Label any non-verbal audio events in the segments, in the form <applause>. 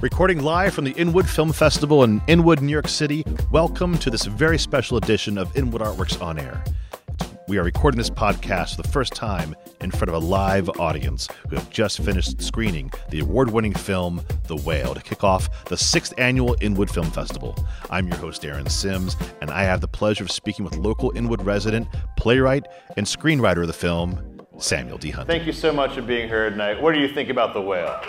Recording live from the Inwood Film Festival in Inwood, New York City, welcome to this very special edition of Inwood Art Works On Air. We are recording this podcast for the first time in front of a live audience who have just finished screening the award winning film The Whale to kick off the sixth annual Inwood Film Festival. I'm your host, Aaron Simms, and I have the pleasure of speaking with local Inwood resident, playwright, and screenwriter of the film, Samuel D. Hunter. Thank you so much for being here tonight. What do you think about The Whale?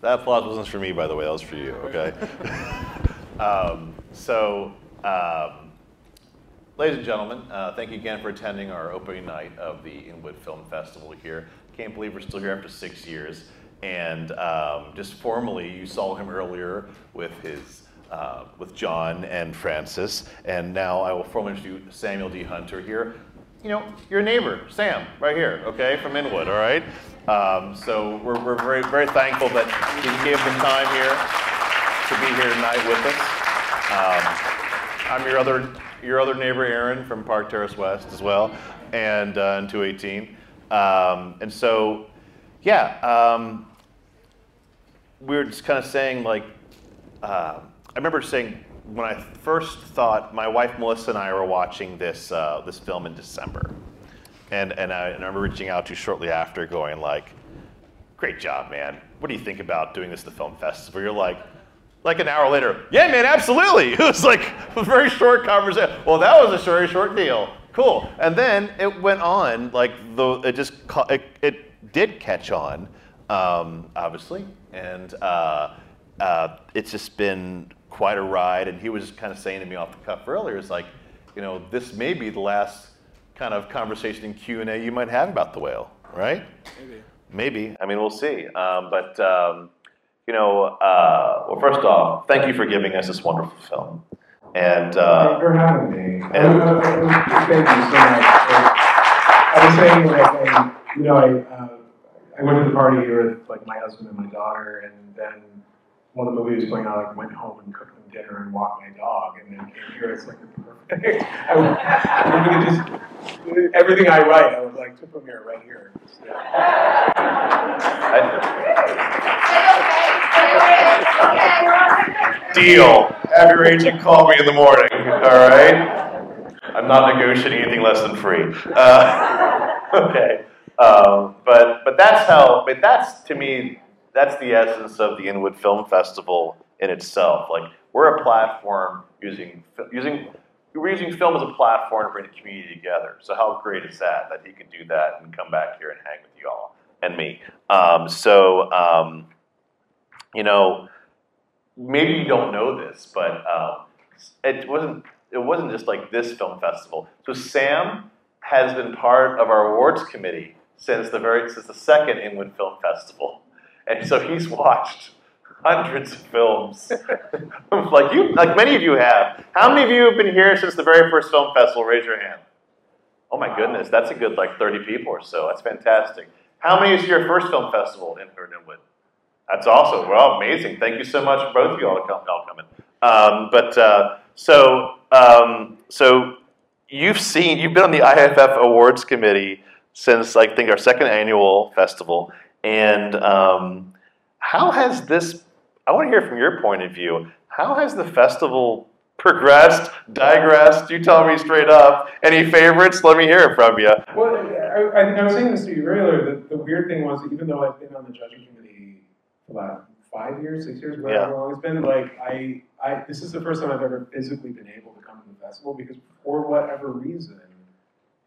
That applause wasn't for me, by the way. That was for you. Okay. <laughs> um, so, um, ladies and gentlemen, uh, thank you again for attending our opening night of the Inwood Film Festival here. Can't believe we're still here after six years. And um, just formally, you saw him earlier with his uh, with John and Francis, and now I will formally introduce Samuel D. Hunter here. You know, your neighbor, Sam, right here, okay, from Inwood, all right? Um, so we're, we're very, very thankful that he gave the time here to be here tonight with us. Um, I'm your other, your other neighbor, Aaron, from Park Terrace West as well, and uh, in 218. Um, and so, yeah, um, we were just kind of saying, like, uh, I remember saying when I first thought, my wife Melissa and I were watching this, uh, this film in December. And, and, I, and I remember reaching out to you shortly after, going like, "Great job, man. What do you think about doing this at the film festival?" You're like, like an hour later, "Yeah, man, absolutely." <laughs> It was like a very short conversation. Well, that was a very short deal. Cool. And then it went on like the it just it, it did catch on, um, obviously, and uh, uh, it's just been quite a ride. And he was kind of saying to me off the cuff earlier, "It's like, you know, this may be the last." kind of conversation in Q&A you might have about the whale, right? Maybe. Maybe. I mean, we'll see. Um, but, um, you know, uh, well, first off, thank you for giving us this wonderful film. And, uh, Thank you for having me. and- Uh, thank you so much. I was saying, like, um, you know, I, uh, I went to the party here with, like, my husband and my daughter, and then when the movie was going on, I went home and cooked them dinner and walked my dog, and then came here. It's like perfect. <laughs> I, would- I'm gonna just everything I write. I was like, to premiere right here. I- deal. Have your agent call me in the morning, all right? I'm not negotiating anything less than free. Uh, <laughs> okay. Um, but, but that's how, but that's, to me, that's the essence of the Inwood Film Festival in itself. Like, we're a platform using, using we're using film as a platform to bring the community together. So how great is that? That he could do that and come back here and hang with you all and me. Um, so um, you know, maybe you don't know this, but um, it wasn't. It wasn't just like this film festival. So Sam has been part of our awards committee since the very since the second Inwood Film Festival, and so he's watched hundreds of films, <laughs> like you, like many of you have. How many of you have been here since the very first film festival? Raise your hand. Oh my goodness, that's a good like 30 people or so. That's fantastic. How many is your first film festival in Inwood? That's awesome. Well, amazing. Thank you so much for both of you all, come, all coming. Um, but uh, so um, so you've seen you've been on the IFF Awards Committee since I think our second annual festival, and um, how has this? I want to hear from your point of view. How has the festival progressed, digressed? You tell me straight up. Any favorites? Let me hear it from you. Well, I, I, I was saying this to you earlier. That the weird thing was, even though I've been on the judging committee for about five years, six years, whatever Yeah. long it's been, like I, I, this is the first time I've ever physically been able to come to the festival because for whatever reason,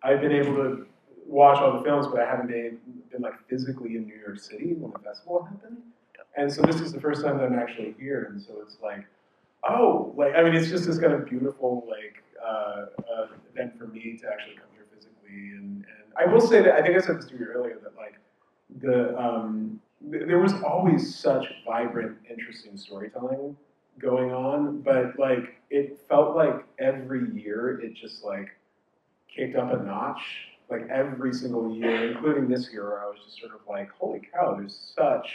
I've been able to watch all the films, but I haven't been, been like physically in New York City when the festival happened. And so this is the first time that I'm actually here, and so it's like, oh, like I mean, it's just this kind of beautiful like uh, uh, event for me to actually come here physically. And, and I will say that I think I said this to you earlier that like the um, th- there was always such vibrant, interesting storytelling going on, but like it felt like every year it just like kicked up a notch. Like every single year, including this year, where I was just sort of like, holy cow, there's such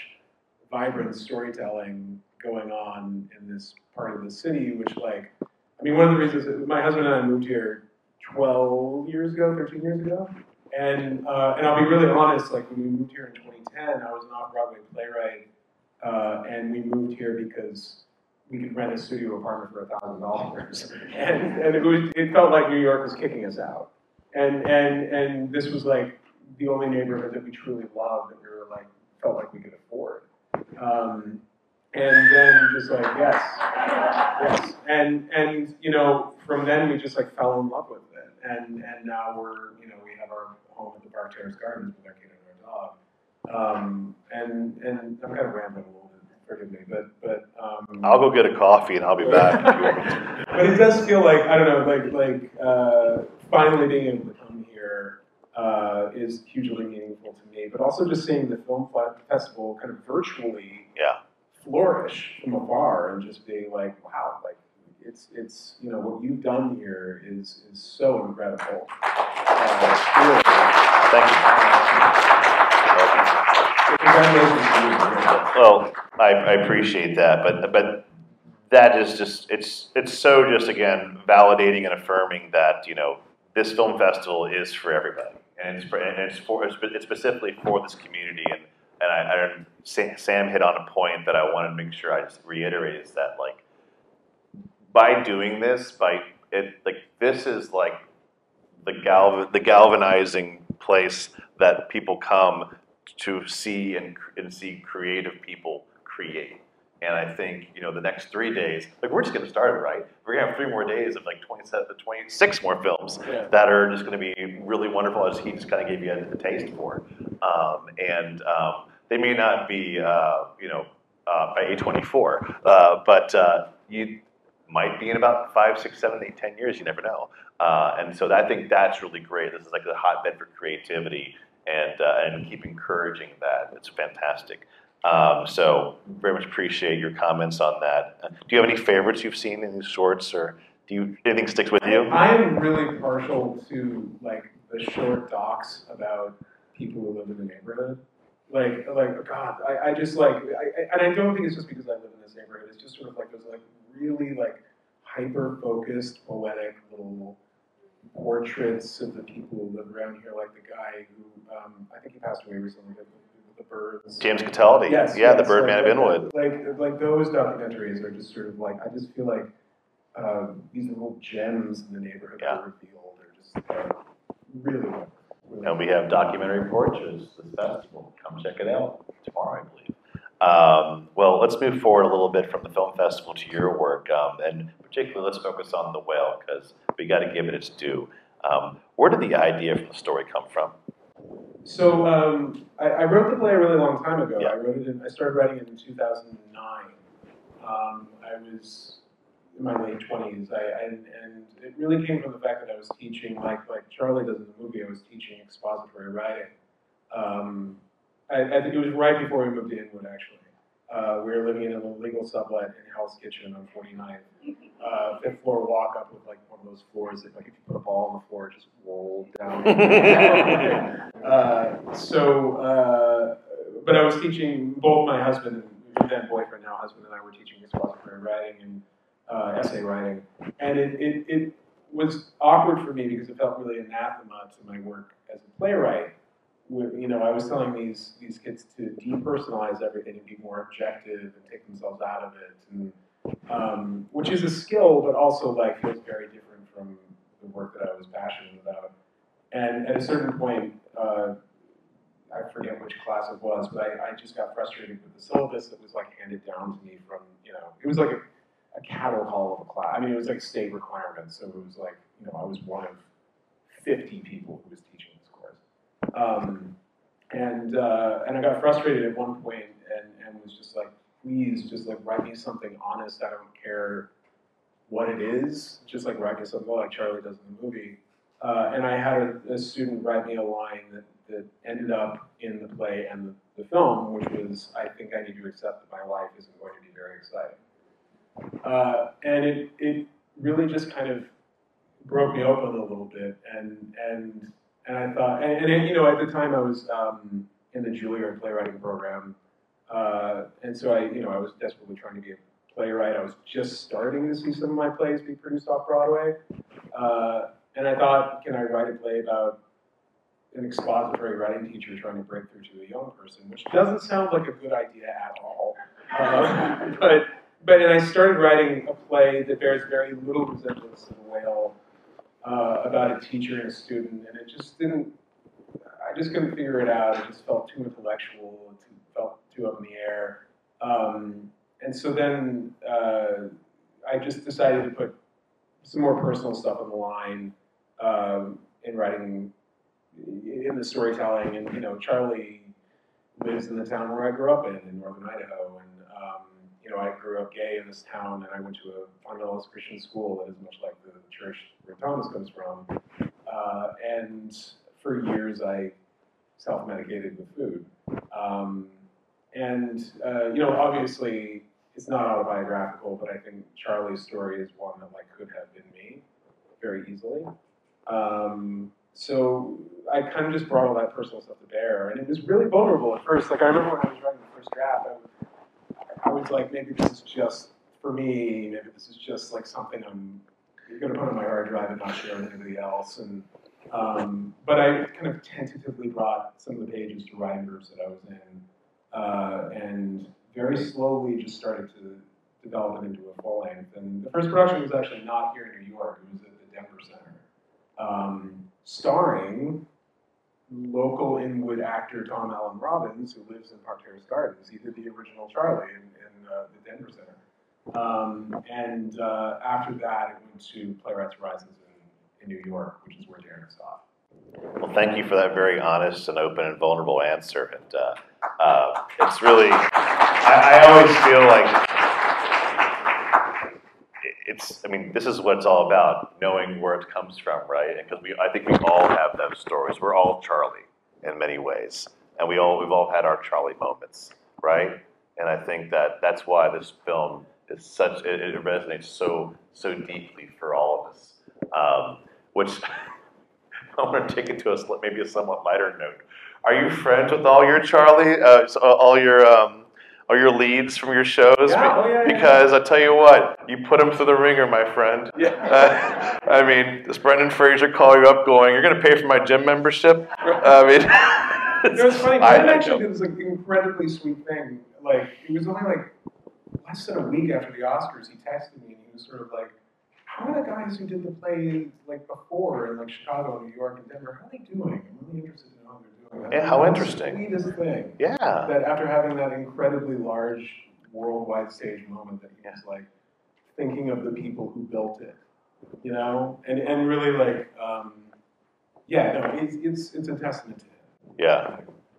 vibrant storytelling going on in this part of the city, which like, I mean, one of the reasons my husband and I moved here 12 years ago, 13 years ago, and uh, and I'll be really honest, like when we moved here in 2010, I was an off-Broadway playwright, uh, and we moved here because we could rent a studio apartment for thousand dollars, <laughs> and and it was it felt like New York was kicking us out, and and and this was like the only neighborhood that we truly loved that we were like felt like we could afford. Um, and then just like yes, yes, and and you know from then we just like fell in love with it, and and now we're you know we have our home at the Park Terrace Gardens with our kid and our dog, um, and and I'm kind of rambling a little bit, forgive me, but but um, I'll go get a coffee and I'll be back. if you want me <laughs> to. but it does feel like I don't know, like like uh, finally being able to come here uh, is hugely meaningful to me. But also just seeing the film festival kind of virtually Yeah. flourish from afar and just being like, wow, like it's it's you know what you've done here is is so incredible. Uh. Thank you. Congratulations to you. Well, I, I appreciate that, but but that is just it's it's so just again validating and affirming that you know this film festival is for everybody, and it's for, and it's for it's specifically for this community, and and I, I Sam hit on a point that I wanted to make sure I just reiterate is that like by doing this, by it like this is like the the galvanizing place that people come to see and, and see creative people create. And I think, you know, the next three days, like we're just getting started, right? We're gonna have three more days of like 27 to 26 more films Yeah. that are just gonna be really wonderful as he just kind of gave you a, a taste for. Um, and um, they may not be, uh, you know, uh, by A24, uh, but uh, you might be in about five, six, seven, eight, ten years. You never know. Uh, and so I think that's really great. This is like a hotbed for creativity, and uh, and keep encouraging that. It's fantastic. Um, so very much appreciate your comments on that. Do you have any favorites you've seen in these shorts, or do you anything sticks with you? I am really partial to like the short docs about people who live in the neighborhood. Like, like God, I, I just like, I, and I don't think it's just because I live in this neighborhood. It's just sort of like those like really like hyper focused, poetic little portraits of the people who live around here. Like the guy who, um, I think he passed away recently, the, the birds. James Cataldi, Yes, yeah, the yes, Birdman like, of Inwood. Like, like those documentaries are just sort of like I just feel like uh, these little gems in the neighborhood Yeah. are revealed are just uh, really. wonderful, really And we have documentary portraits this festival. Come check it out tomorrow, I believe. Um, well, let's move forward a little bit from the film festival to your work, um, and particularly let's focus on the whale because we got to give it its due. Um, where did the idea for the story come from? So um, I, I wrote the play a really long time ago. Yeah. I wrote it. In, I started writing it in 2009. Um, I was in my late 20s. I, and, and it really came from the fact that I was teaching, like like Charlie does in the movie. I was teaching expository writing. Um, I, I think it was right before we moved to Inwood, actually. Uh, we were living in a legal sublet in Hell's Kitchen on 49th. Uh, fifth floor walk up with like one of those floors that, like, if you put a ball on the floor, it just rolled down. <laughs> uh, so, uh, but I was teaching both my husband and then boyfriend, now husband, and I were teaching expository writing and uh, essay writing, and it, it, it was awkward for me because it felt really anathema to my work as a playwright. You know, I was telling these these kids to depersonalize everything and be more objective and take themselves out of it, and um, which is a skill, but also like feels very different from the work that I was passionate about. And at a certain point, uh, I forget which class it was, but I, I just got frustrated with the syllabus that was like handed down to me from, you know, it was like a, a cattle call of a class. I mean, it was like state requirements, so it was like, you know, I was one of 50 people who was teaching. Um, and, uh, and I got frustrated at one point and, and was just like, please just like write me something honest. I don't care what it is, just like write me something like Charlie does in the movie. Uh, and I had a, a student write me a line that, that ended up in the play and the, the film, which was, I think I need to accept that my life isn't going to be very exciting. Uh, and it, it really just kind of broke me open a little bit. And, and, and I thought, and, and you know, at the time I was um, in the Juilliard playwriting program. Uh, and so I, you know, I was desperately trying to be a playwright. I was just starting to see some of my plays be produced off Broadway. Uh, and I thought, can I write a play about an expository writing teacher trying to break through to a young person, which doesn't sound like a good idea at all. Uh, <laughs> but but and I started writing a play that bears very little resemblance to the whale uh, about a teacher and a student, and it just didn't. I just couldn't figure it out. It just felt too intellectual. It felt too up in the air. Um, and so then uh, I just decided to put some more personal stuff on the line um, in writing, in the storytelling. And you know, Charlie lives in the town where I grew up in, in northern Idaho, and um, you know, I grew up gay in this town, and I went to a fundamentalist Christian school that is much like the church where Thomas comes from. Uh, and for years, I self-medicated with food. Um, and uh, you know, obviously, it's not autobiographical, but I think Charlie's story is one that like could have been me very easily. Um, so I kind of just brought all that personal stuff to bear, and it was really vulnerable at first. Like I remember when I was writing the first draft, I, I was like, maybe this is just for me. Maybe this is just like something I'm going to put on my hard drive and not share with anybody else. And um, but I kind of tentatively brought some of the pages to writing groups that I was in, uh, and very slowly just started to develop it into a full length. And the first production was actually not here in New York; it was at the Denver Center, um, starring local Inwood actor Tom Alan Robbins, who lives in Park Terrace Gardens. He did the original Charlie in, in uh, the Denver Center. Um, and uh, after that, it went to Playwrights Horizons in, in New York, which is where Darren saw. Well, thank you for that very honest and open and vulnerable answer. And uh, uh, it's really, I, I, always feel like it's, I mean, this is what it's all about, knowing where it comes from, right? Because we, I think we all have those stories. We're all Charlie in many ways. And we all, we've all had our Charlie moments, right? And I think that that's why this film is such it, it, resonates so so deeply for all of us. Um, which <laughs> I want to take it to a maybe a somewhat lighter note. Are you friends with all your Charlie, uh, all your um, all your leads from your shows? Yeah, oh, yeah, because I tell you what, you put them through the wringer, my friend. Yeah. <laughs> Uh, I mean, does Brendan Fraser call you up going, "You're going to pay for my gym membership"? I mean, <laughs> it was funny. <laughs> I actually did this like incredibly sweet thing. Like it was only like less than a week after the Oscars, he texted me and he was sort of like, how are the guys who did the play like before in like Chicago, New York, and Denver, how are they doing? I'm really interested in how they're doing. Yeah, how interesting. The sweetest thing. Yeah. That after having that incredibly large worldwide stage moment that he was like thinking of the people who built it, you know, and and really like, um, yeah, no, it's it's it's a testament to him. Yeah.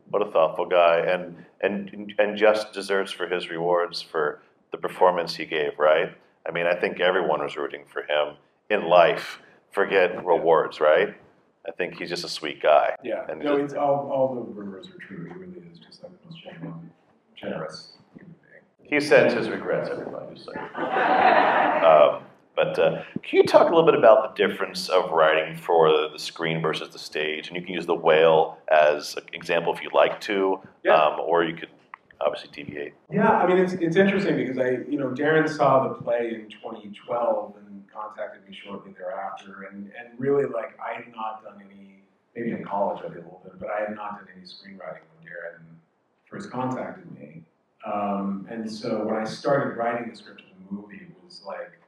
What a thoughtful guy, and and and just deserves for his rewards for the performance he gave, right? I mean, I think everyone was rooting for him in life. Forget rewards, right? I think he's just a sweet guy. Yeah. And no, it's all, all the rumors are true. He really is just like the most genuine, generous human being. He sends his regrets, everybody. So. um, but uh, can you talk a little bit about the difference of writing for the screen versus the stage? And you can use the whale as an example if you'd like to, yeah. um, or you could obviously deviate. Yeah, I mean, it's, it's interesting because I, you know, Darren saw the play in 2012 and contacted me shortly thereafter. And, and really, like, I had not done any, maybe in college I did a little bit, but I had not done any screenwriting when Darren first contacted me. Um, and so when I started writing the script of the movie, it was like,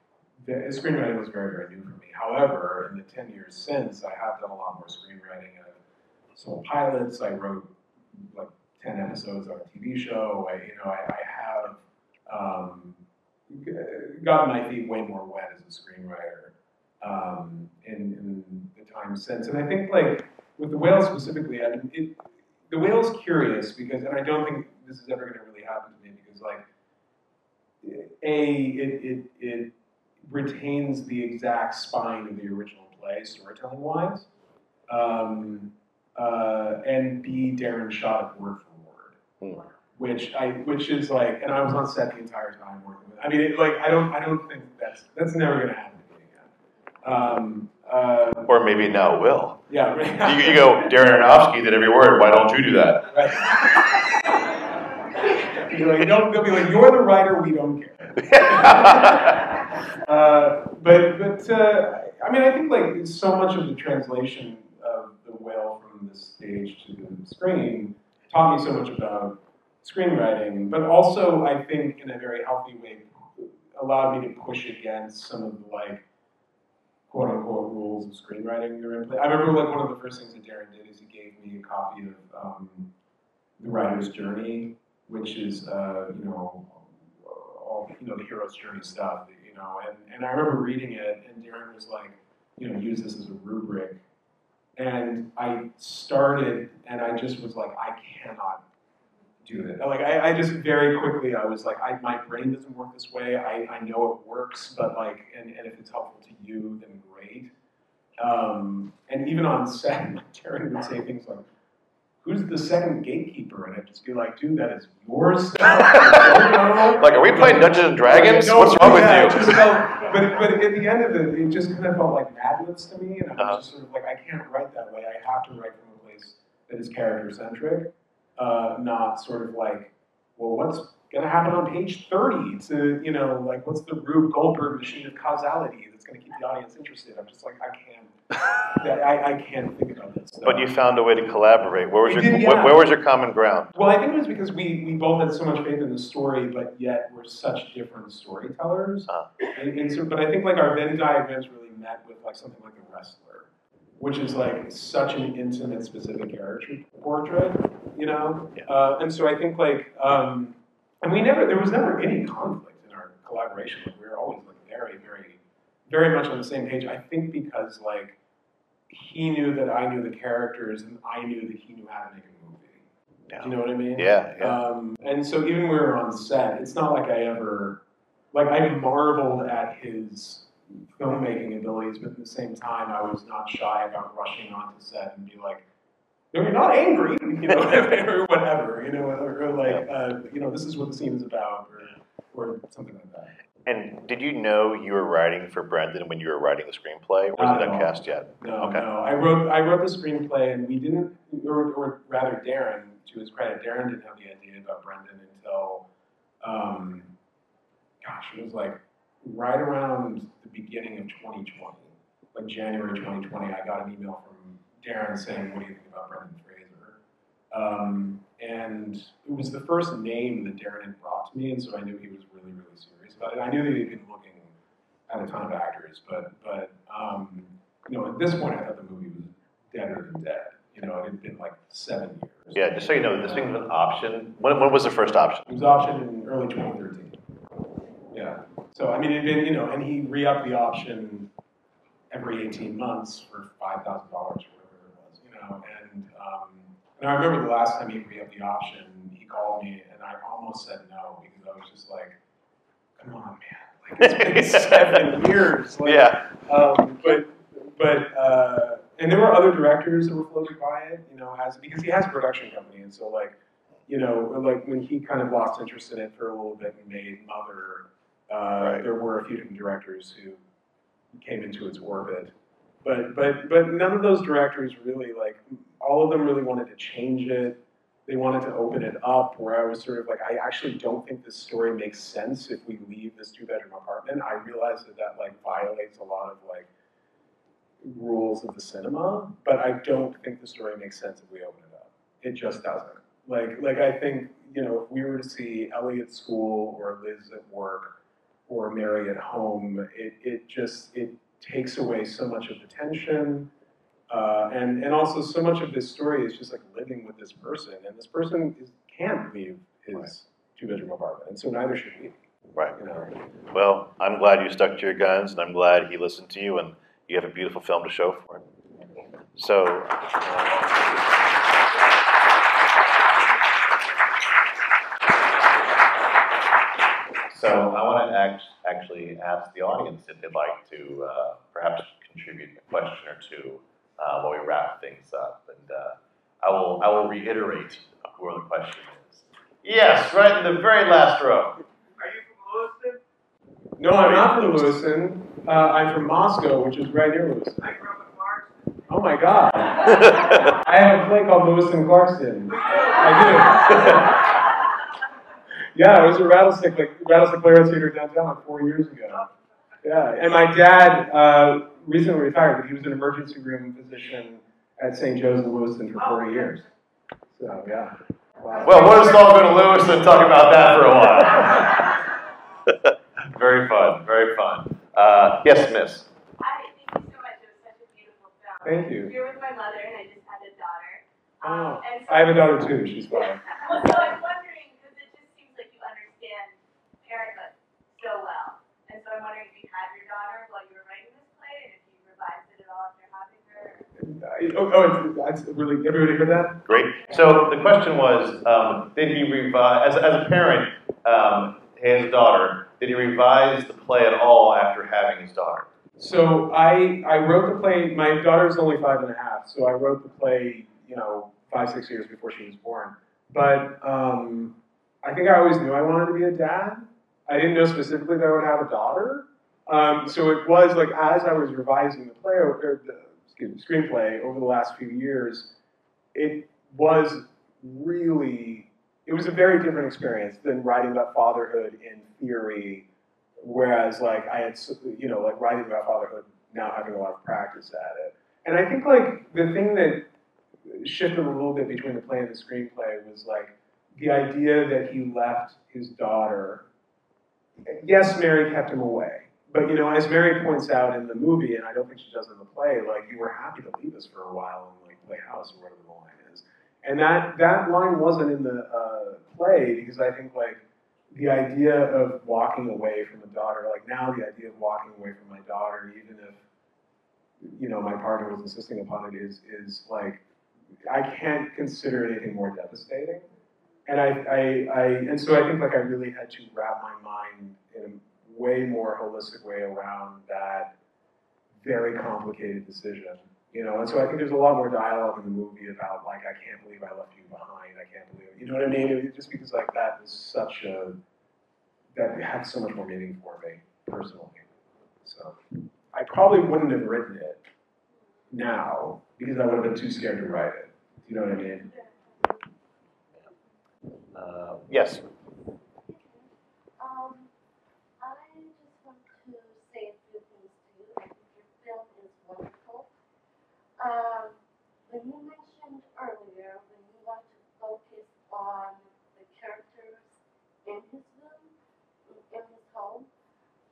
the screenwriting was very, very new for me. However, in the 10 years since, I have done a lot more screenwriting. I've sold pilots, I wrote like 10 episodes on a TV show. I, you know, I, I have um, gotten my feet way more wet as a screenwriter um, in, in, the time since. And I think, like, with the whale specifically, I mean, it, the whale's curious because, and I don't think this is ever going to really happen to me because, like, a it, it, it retains the exact spine of the original play, storytelling wise. Um, uh, and B, Darren shot it word for which I which is like, and I was on set the entire time working with. I mean, it, like I don't I don't think that's that's never going to happen to me again. Um, uh, or maybe now it will. Yeah. Right. you, you, go, Darren Aronofsky did every word. Why don't you do that? Right. <laughs> You're like, don't, they'll be like, you're the writer, we don't care. <laughs> uh, but but uh, I mean, I think like so much of the translation of the whale from the stage to the screen taught me so much about screenwriting, but also I think in a very healthy way allowed me to push against some of the like quote unquote rules of screenwriting that are in play. I remember like one of the first things that Darren did is he gave me a copy of um, The Writer's Journey, which is uh, you know all you know the hero's journey stuff, you know, and, and I remember reading it and Darren was like, you know, use this as a rubric. And I started and I just was like, I cannot do it. Like I, I just very quickly I was like, I, my brain doesn't work this way. I, I know it works, but like, and, and if it's helpful to you, then great. Um, and even on set, <laughs> like Darren would say things like, "Who's the second gatekeeper?" And I'd just be like, "Dude, that is your <laughs> stuff." like, are we playing Dungeons and Dragons? No, What's wrong yeah, with it you? just felt- but, but at the end of it, it just kind of felt like madness to me, and I was Uh-huh. just sort of like, I can't write that way. I have to write from a place that is character centric, uh, not sort of like, well, what's going to happen on page 30 to, you know, like, what's the Rube Goldberg machine of causality that's going to keep the audience interested? I'm just like, I can't, I, I can't think about this. But you found a way to collaborate. Where was We your did, where, yeah. where was your common ground? Well, I think it was because we, we both had so much faith in the story, but yet we're such different storytellers. Uh. And, and so, but I think like our Venn diagrams really met with like something like a wrestler, which is like such an intimate, specific character portrait, you know. Yeah. Uh, and so I think like, um, and we never there was never any conflict in our collaboration. Like, we were always like very, very, very much on the same page. I think because like he knew that I knew the characters, and I knew that he knew how to make a movie. Yeah. Do you know what I mean? Yeah, yeah. Um, and so even when we were on set, it's not like I ever, like I marveled at his filmmaking abilities, but at the same time, I was not shy about rushing onto set and be like, "No, you're not angry," <laughs> you know, <laughs> or whatever, you know, or, or like, uh, you know, this is what the scene is about, or, or something like that. And did you know you were writing for Brendan when you were writing the screenplay? Or was it uncast yet? No, Okay. no. I wrote I wrote the screenplay, and we didn't, or, or rather, Darren, to his credit, Darren didn't have the idea about Brendan until, um, gosh, it was like right around the beginning of 2020, like January 2020. I got an email from Darren saying, "What do you think about Brendan Fraser?" Um, and it was the first name that Darren had brought to me, and so I knew he was really, really serious it. I knew that he'd been looking at a ton of actors, but but um, you know, at this point, I thought the movie was deader than dead. You know, it had been like seven years. Yeah, just so you know, this thing was an option. When, when was the first option? It was optioned in early 2013. Yeah. So I mean, it had been you know, and he re-upped the option every 18 months for five thousand dollars or whatever it was. You know, and um, and I remember the last time he re-upped the option, he called me, and I almost said no because I was just like, come on, man, like it's been <laughs> seven years. Like, Yeah. um, but but uh, and there were other directors that were floated by it, you know, as because he has a production company, and so like, you know, like when he kind of lost interest in it for a little bit and made Mother, uh, Right. there were a few different directors who came into its orbit, but but but none of those directors really like all of them really wanted to change it. They wanted to open it up where I was sort of like, I actually don't think this story makes sense if we leave this two bedroom apartment. I realize that that like violates a lot of like rules of the cinema, but I don't think the story makes sense if we open it up. It just doesn't. Like like I think, you know, if we were to see Ellie at school or Liz at work or Mary at home, it, it just it takes away so much of the tension. Uh, and, and also so much of this story is just like living with this person, and this person is, can't leave his Right. two-bedroom apartment, and so neither should we. Right. You know, Well, I'm glad you stuck to your guns, and I'm glad he listened to you, and you have a beautiful film to show for it. So. So I want to act, actually ask the audience if they'd like to uh, perhaps contribute a question or two uh, while we wrap things up. And uh, I will I will reiterate where the question is. Yes, right in the very last row. Are you from Lewiston? No, I'm not from Lewiston. Uh, I'm from Moscow, which is right near Lewiston. I grew up in Clarkston. Oh my God! <laughs> I have a play called Lewiston Clarkston. I do. <laughs> yeah, it was a rattlesnake, like rattlesnake Playhouse Theater downtown like four years ago. Yeah, and my dad uh, recently retired, but he was an emergency room physician at St. Joe's in Lewiston for 40 years. So yeah. Wow. Well, what is all going to Lewiston talk about that for a while? <laughs> very fun, very fun. Uh, yes, Miss. Hi, thank you so much. It was such a beautiful film. Thank you. Here with my mother, and I just had a daughter. Um, Oh, and so, I have a daughter too. She's fine. <laughs> well, so I'm wondering because it just seems like you understand parenthood so well, and so I'm wondering if you had your daughter while you were writing this play, and if you revised it at all after having her. Oh, oh it's really everybody heard that? Great. So the question was, um, did he revise, as, as a parent, um, his daughter, did he revise the play at all after having his daughter? So I I wrote the play. My daughter's only five and a half, so I wrote the play, you know, five six years before she was born. But um, I think I always knew I wanted to be a dad. I didn't know specifically that I would have a daughter. Um, so it was like as I was revising the play or the screenplay over the last few years, it was really it was a very different experience than writing about fatherhood in theory Whereas, like, I had, you know, like writing about fatherhood, now having a lot of practice at it. And I think, like, the thing that shifted a little bit between the play and the screenplay was, like, the idea that he left his daughter. Yes, Mary kept him away. But, you know, as Mary points out in the movie, and I don't think she does in the play, like, you were happy to leave us for a while and, like, play house or whatever the line is. And that, that line wasn't in the uh, play because I think, like, the idea of walking away from a daughter, like now the idea of walking away from my daughter, even if you know my partner was insisting upon it, is is like I can't consider anything more devastating. And I, I, I and so I think like I really had to wrap my mind way more holistic way around that very complicated decision. You know, and so I think there's a lot more dialogue in the movie about like I can't believe I left you behind. I can't believe you know what I mean. Just because like that was such a that had so much more meaning for me personally. So I probably wouldn't have written it now because I would have been too scared to write it. You know what I mean? Uh, yes. Um, I just want to say a few things to you. I think your film is wonderful. Um, when you mentioned earlier, when you want to focus on the characters in his room, in his home,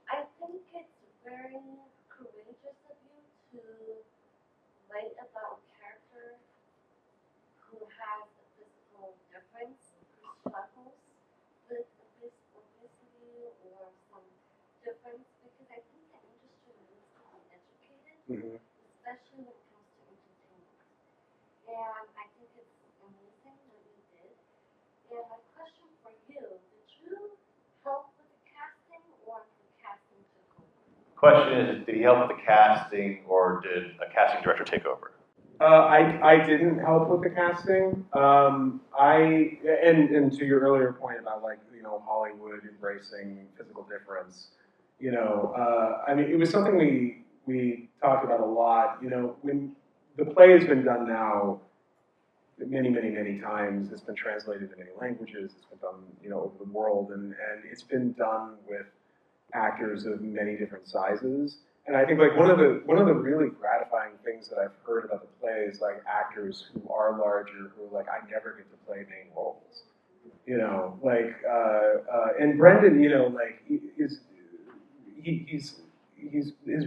I think it's very courageous of you to write about a character who has a physical difference, who struggles with obes- obesity or some difference, because I think the industry needs to be educated, Mm-hmm. especially when it comes to entertainment. And I think it's amazing what you did. And my question for you, did you help with the casting or did the casting took over? Question is, did he help with the casting, or did a casting director take over? Uh, I, I didn't help with the casting. Um, I and and to your earlier point about like you know Hollywood embracing physical difference, you know, uh, I mean it was something we we talked about a lot. You know, when the play has been done now many many many times, it's been translated in many languages. It's been done you know over the world, and and it's been done with actors of many different sizes. And I think like one of the one of the really gratifying things that I've heard about the play is like actors who are larger who are like I never get to play main roles, you know, like uh, uh, and Brendan, you know, like is he, he's he's his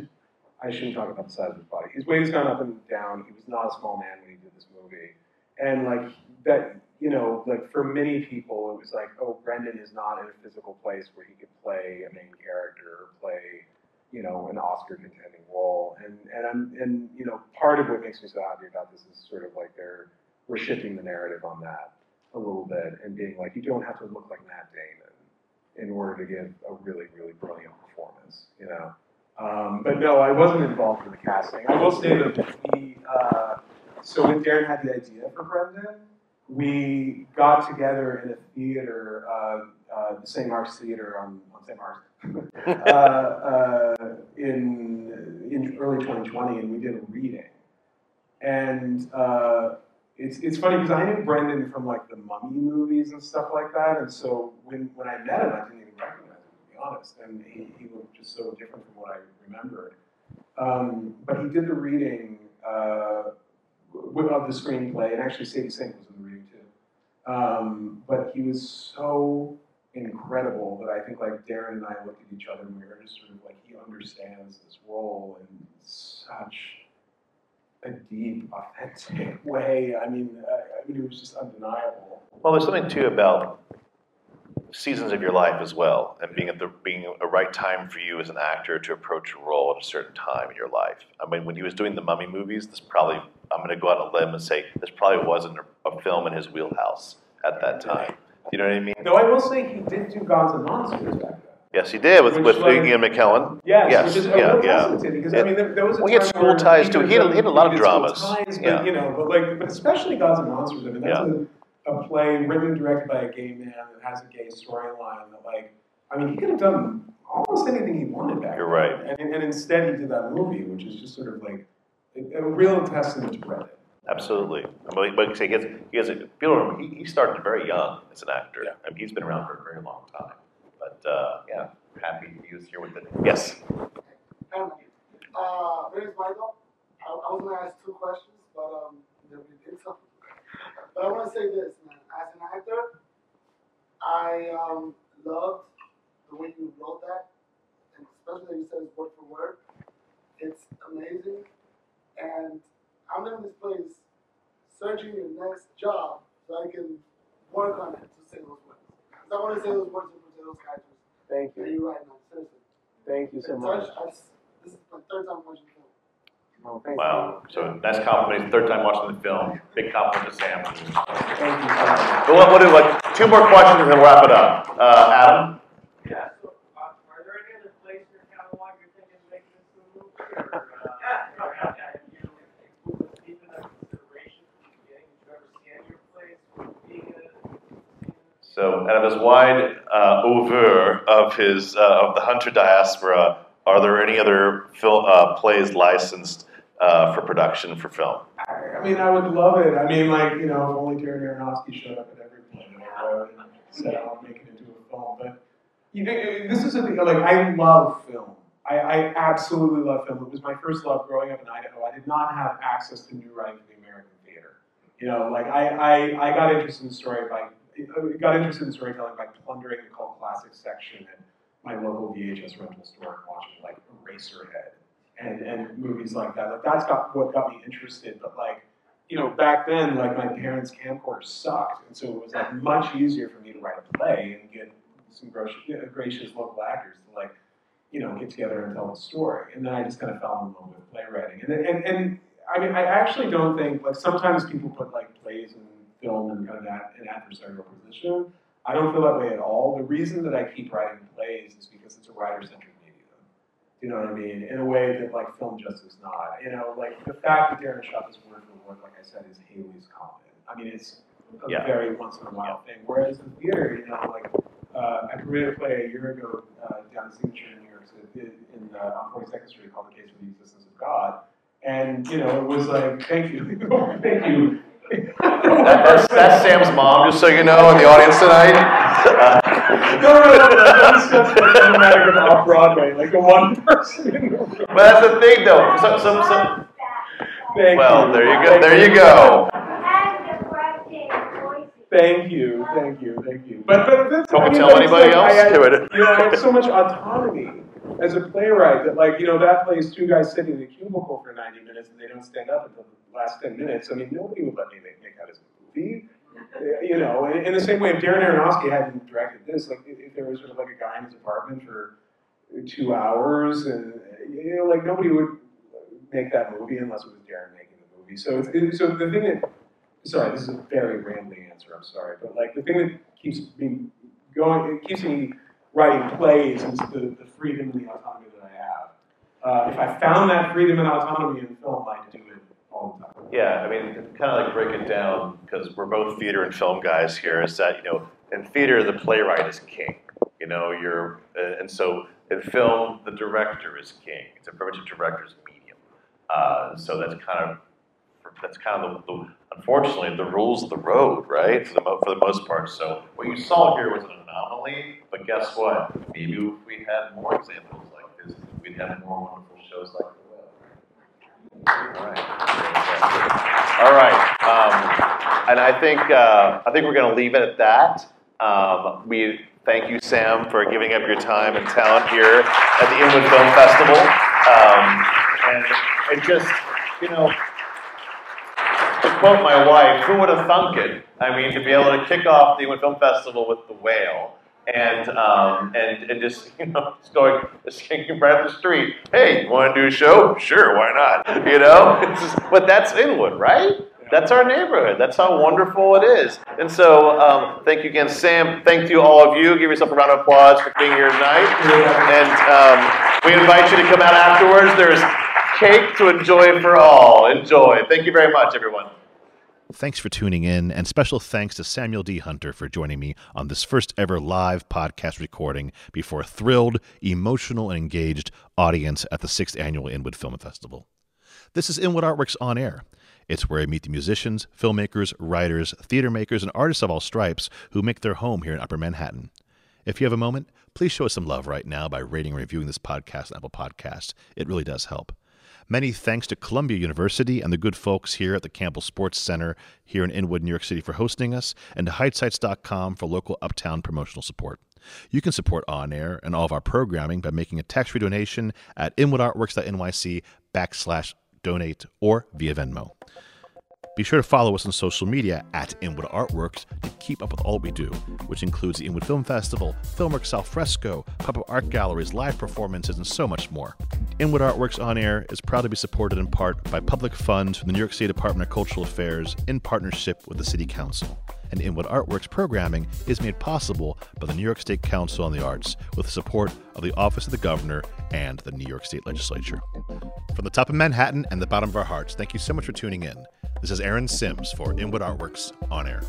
I shouldn't talk about the size of his body. His weight has gone up and down. He was not a small man when he did this movie, and like that, you know, like for many people, it was like, oh, Brendan is not in a physical place where he could play a main character or play you know, an Oscar contending role. And and I'm and you know, part of what makes me so happy about this is sort of like they're we're shifting the narrative on that a little bit and being like, you don't have to look like Matt Damon in order to give a really, really brilliant performance, you know. Um, but no, I wasn't involved in the casting. I will say that we uh, so when Darren had the idea for Brendan, we got together in a theater, uh, uh, the St. Mark's Theater on, on St. Mark's, <laughs> uh, uh, in, in early 2020, and we did a reading. And uh, it's, it's funny because I knew Brendan from like the Mummy movies and stuff like that, and so when, when I met him, I didn't even recognize him, to be honest. And he, he looked just so different from what I remembered. Um, but he did the reading uh, of the screenplay, and actually Sadie Sink was in the reading too. Um, but he was so incredible that I think like Darren and I looked at each other and we were just sort of like he understands this role in such a deep, authentic <laughs> way. I mean, I, I mean, it was just undeniable. Well, there's something too about seasons of your life as well, and being at the being a right time for you as an actor to approach a role at a certain time in your life. I mean, when he was doing the Mummy movies, this probably I'm going to go out on a limb and say this probably wasn't a, film in his wheelhouse at that time. You know what I mean? Though I will say he did do Gods and Monsters back then. Yes, he did with Which, with like- Ian McKellen. Yes, Yes, which is yeah, yeah. because I mean, there, there was a Well, he had school ties, too. He had- he had a lot of dramas. Ties, but, Yeah. you know, but like, but especially Gods and Monsters. I mean, that's a, a play written and directed by a gay man that has a gay storyline. That like, I mean, he could have done almost anything he wanted back. You're then. right. And, and instead, he did that movie, which is just sort of like a, a real testament to Brendan. Absolutely. But, but he has, he has a, people remember, he, he started very young as an actor. Yeah. I mean, he's been around for a very long time. But uh, yeah, happy he was here with it. Yes. Emily, uh, my name is Michael. I, I was gonna ask two questions, but um, then we did something. But I want to say this, man. As an actor, I um loved the way you wrote that, and especially that you said it's word for word. It's amazing, and I'm in this place searching your next job so I can work on it to say those words. I want to say those words to those characters Thank that you write now. Seriously. Thank you so Touch, I, this is my third time watching the film. Well, thank Wow. So nice compliment. Third time watching the film. Big compliment to Sam. Thank you so much. But what, what, what, two more questions and we'll wrap it up. Uh, Adam? Yeah, so, uh, are there any other places in your catalog you're thinking of this a movie, or, uh, <laughs> or have have you included this deep enough consideration from the beginning? Did you ever see any of your plays being a, So out of his wide uh, oeuvre of his uh, of the Hunter diaspora, are there any other film uh, plays licensed uh, for production for film? I mean, I would love it. I mean, like, you know, if only Darren Aronofsky showed up at every play that I wrote and said, I want to make it into a film. But you this is the thing, like, I love film. I, I absolutely love film. It was my first love growing up in Idaho. I did not have access to new writing for the American theater. You know, like, I, I, I got interested in story by, got interested in storytelling by plundering the cult classics section at my local VHS rental store and watching, like, Eraserhead and, and movies like that. Like that's got what got me interested. But like, you know, back then, like my parents' camcorder sucked, and so it was like much easier for me to write a play and get some gracious, uh, gracious local actors to like, you know, get together and tell a story. And then I just kind of fell in love with playwriting. And and, and I mean, I actually don't think like sometimes people put like plays and film in kind of an adversarial position. I don't feel that way at all. The reason that I keep writing plays is because it's a writer-centric medium. You know what I mean? In a way that like film just is not. You know, like the fact that Darren shot this word for word, like I said, is Halley's comet. I mean, it's a Yeah. very once in a while thing. Whereas in theater, you know, like uh, I premiered a play a year ago uh, down in Signature in New York City, in uh, on 42nd Street called The Case for the Existence of God. And you know, it was like, thank you, <laughs> thank you. That, that's, that's Sam's mom, just so you know, in the audience tonight. <laughs> No, no, no, no, that's just like emblematic off Broadway, like the one person in the room. but that's the thing, though. So, so, so, Thank well, you. there you go. There you go. And the breathtaking voices. Thank you, thank you, thank you. But but that's, Don't I mean, tell anybody like, else? I, I, it. You know, I have so much autonomy as a playwright that like you know that plays two guys sitting in a cubicle for 90 minutes and they don't stand up until the last 10 minutes. I mean, nobody would let me make, make that as a movie. <laughs> You know, in, in the same way, if Darren Aronofsky hadn't directed this, like if, there was sort of like a guy in his apartment for two hours, and you know, like nobody would make that movie unless it was Darren making the movie. So, it's, it, so the thing that, sorry, this is a very rambling answer. I'm sorry, but like the thing that keeps me going, it keeps me writing plays is the, the freedom and the autonomy that I have. Uh, if I found that freedom and autonomy in film, I'd do it all the time. Yeah, I mean, kind of like break it down because we're both theater and film guys here. Is that you know, in theater the playwright is king. You know, you're uh, and so in film the director is king. It's a very much a director's medium. Uh, so that's kind of that's kind of the, the unfortunately, the rules of the road, right? For the, for the most part. So what you saw here was an anomaly, but guess what? Maybe if we had more examples like this, we'd have more wonderful shows like The Whale. All right. All right. Um, and I think uh, I think we're going to leave it at that. Um, we thank you, Sam, for giving up your time and talent here at the Inwood Film Festival. Um, and it just, you know, quote my wife, who would have thunk it? I mean, to be able to kick off the Inwood Film Festival with The Whale. And, um, and and just <laughs> you know just going just kicking right up the street. Hey, want to do a show? Sure, why not? <laughs> You know, just, but that's Inwood, right? That's our neighborhood. That's how wonderful it is. And so, um, thank you again, Sam. Thank you, all of you. Give yourself a round of applause for being here tonight. And um, we invite you to come out afterwards. There's cake to enjoy for all. Enjoy. Thank you very much, everyone. Thanks for tuning in, and special thanks to Samuel D. Hunter for joining me on this first ever live podcast recording before a thrilled, emotional, and engaged audience at the sixth annual Inwood Film Festival. This is Inwood Art Works On Air. It's where I meet the musicians, filmmakers, writers, theater makers, and artists of all stripes who make their home here in Upper Manhattan. If you have a moment, please show us some love right now by rating and reviewing this podcast on Apple Podcasts. It really does help. Many thanks to Columbia University and the good folks here at the Campbell Sports Center here in Inwood, New York City for hosting us, and to HeightSites.com for local uptown promotional support. You can support On Air and all of our programming by making a tax-free donation at inwoodartworks.nyc backslash donate or via Venmo. Be sure to follow us on social media at Inwood Art Works to keep up with all we do, which includes the Inwood Film Festival, Filmworks Al Fresco, pop-up art galleries, live performances, and so much more. Inwood Art Works On Air is proud to be supported in part by public funds from the New York State Department of Cultural Affairs in partnership with the City Council. And Inwood Art Works programming is made possible by the New York State Council on the Arts with the support of the Office of the Governor and the New York State Legislature. From the top of Manhattan and the bottom of our hearts, thank you so much for tuning in. This is Aaron Simms for Inwood Art Works On Air.